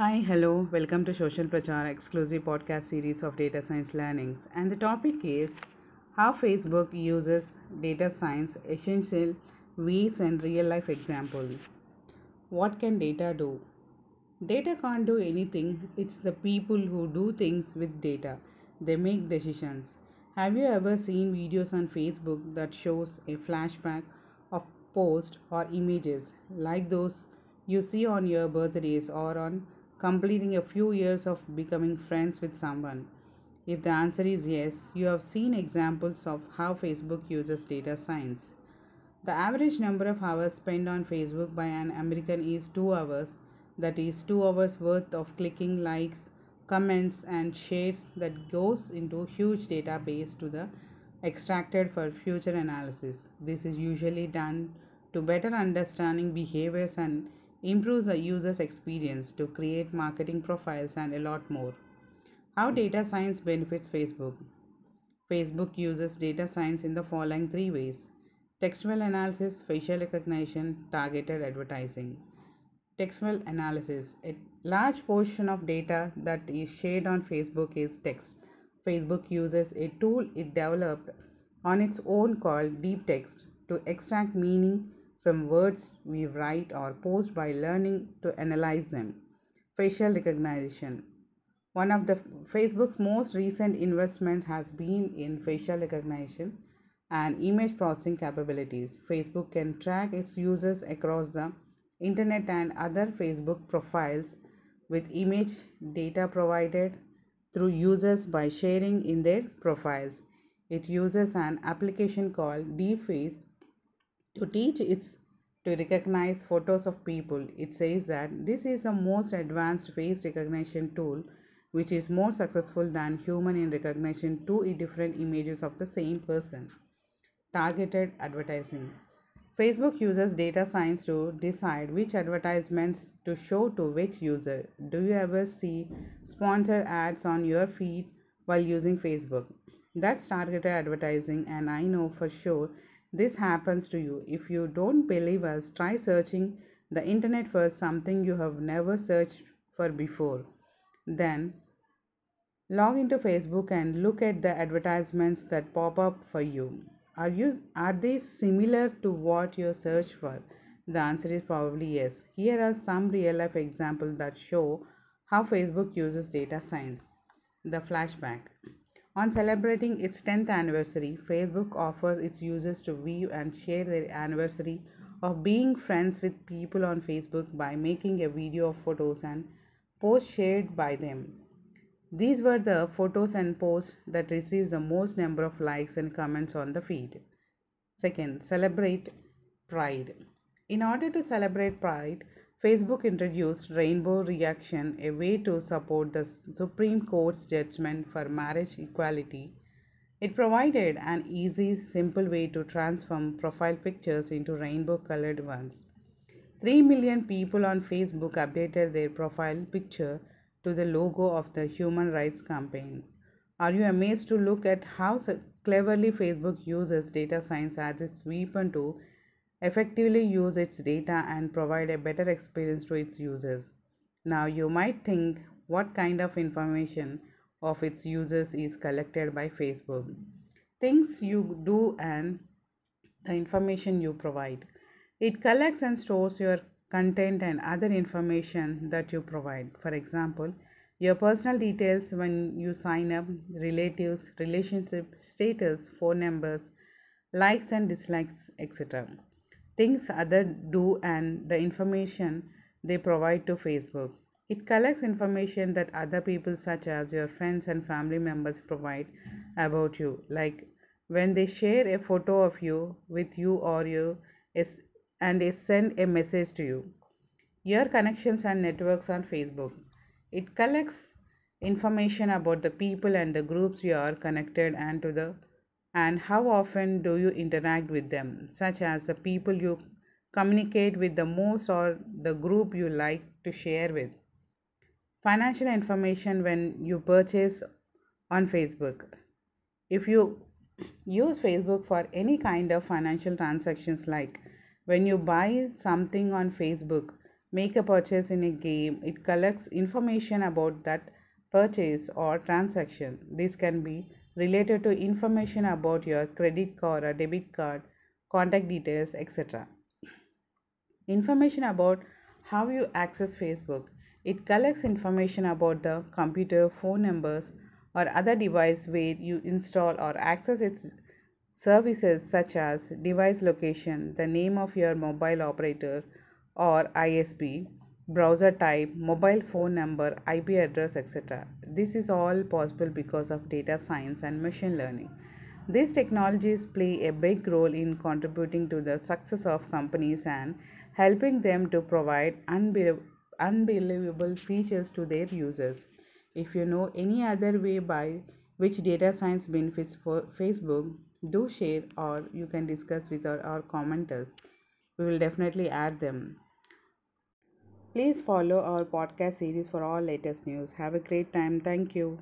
Hi, hello, welcome to Social Prachar, exclusive podcast series of data science learnings. And the topic is how Facebook uses data science, essential ways and real life example. What can data do? Data can't do anything, it's the people who do things with data. They make decisions. Have you ever seen videos on Facebook that shows a flashback of posts or images like those you see on your birthdays or on completing a few years of becoming friends with someone? If the answer is yes, you have seen examples of how Facebook uses data science. The average number of hours spent on Facebook by an American is 2 hours, that is 2 hours worth of clicking likes, comments and shares that goes into huge database to the extracted for future analysis. This is usually done to better understanding behaviors and improves the user's experience to create marketing profiles and a lot more. How hmm. data science benefits Facebook? Facebook uses data science in the following three ways textual analysis, facial recognition, targeted advertising. Textual analysis a large portion of data that is shared on Facebook is text. Facebook uses a tool it developed on its own called Deep Text to extract meaning from words we write or post by learning to analyze them. Facial recognition. One of the Facebook's most recent investments has been in facial recognition and image processing capabilities. Facebook can track its users across the internet and other Facebook profiles with image data provided through users by sharing in their profiles. It uses an application called DeepFace to teach its to recognize photos of people. It says that this is the most advanced face recognition tool which is more successful than human in recognition two different images of the same person. Targeted advertising. Facebook uses data science to decide which advertisements to show to which user. Do you ever see sponsored ads on your feed while using Facebook? That's targeted advertising, and I know for sure this happens to you. If you don't believe us, try searching the internet for something you have never searched for before. Then log into Facebook and look at the advertisements that pop up for you. Are you are they similar to what you search for? The answer is probably yes. Here are some real life examples that show how Facebook uses data science. The flashback. On celebrating its 10th anniversary, Facebook offers its users to view and share their anniversary of being friends with people on Facebook by making a video of photos and posts shared by them. These were the photos and posts that received the most number of likes and comments on the feed. Second, celebrate Pride. In order to celebrate Pride, Facebook introduced Rainbow Reaction, a way to support the Supreme Court's judgment for marriage equality. It provided an easy, simple way to transform profile pictures into rainbow colored ones. 3 million people on Facebook updated their profile picture to the logo of the Human Rights Campaign. Are you amazed to look at how cleverly Facebook uses data science as its weapon to effectively use its data and provide a better experience to its users? Now, you might think what kind of information of its users is collected by Facebook. Things you do and the information you provide. It collects and stores your content and other information that you provide. For example, your personal details when you sign up, relatives, relationship status, phone numbers, likes and dislikes, etc. Things other do and the information they provide to Facebook. It collects information that other people, such as your friends and family members, provide about you, like when they share a photo of you with you or you and send a message to you. Your connections and networks on Facebook. It collects information about the people and the groups you are connected and to the and how often do you interact with them, such as the people you communicate with the most or the group you like to share with. Financial information when you purchase on Facebook. If you use Facebook for any kind of financial transactions like when you buy something on Facebook, make a purchase in a game, it collects information about that purchase or transaction. This can be related to information about your credit card or debit card, contact details, etc. Information about how you access Facebook. It collects information about the computer, phone numbers, or other device where you install or access its services such as device location, the name of your mobile operator or ISP, browser type, mobile phone number, IP address, etc. This is all possible because of data science and machine learning. These technologies play a big role in contributing to the success of companies and helping them to provide unbelievable features to their users. If you know any other way by which data science benefits for Facebook, do share or you can discuss with our, our commenters. We will definitely add them. Please follow our podcast series for all latest news. Have a great time. Thank you.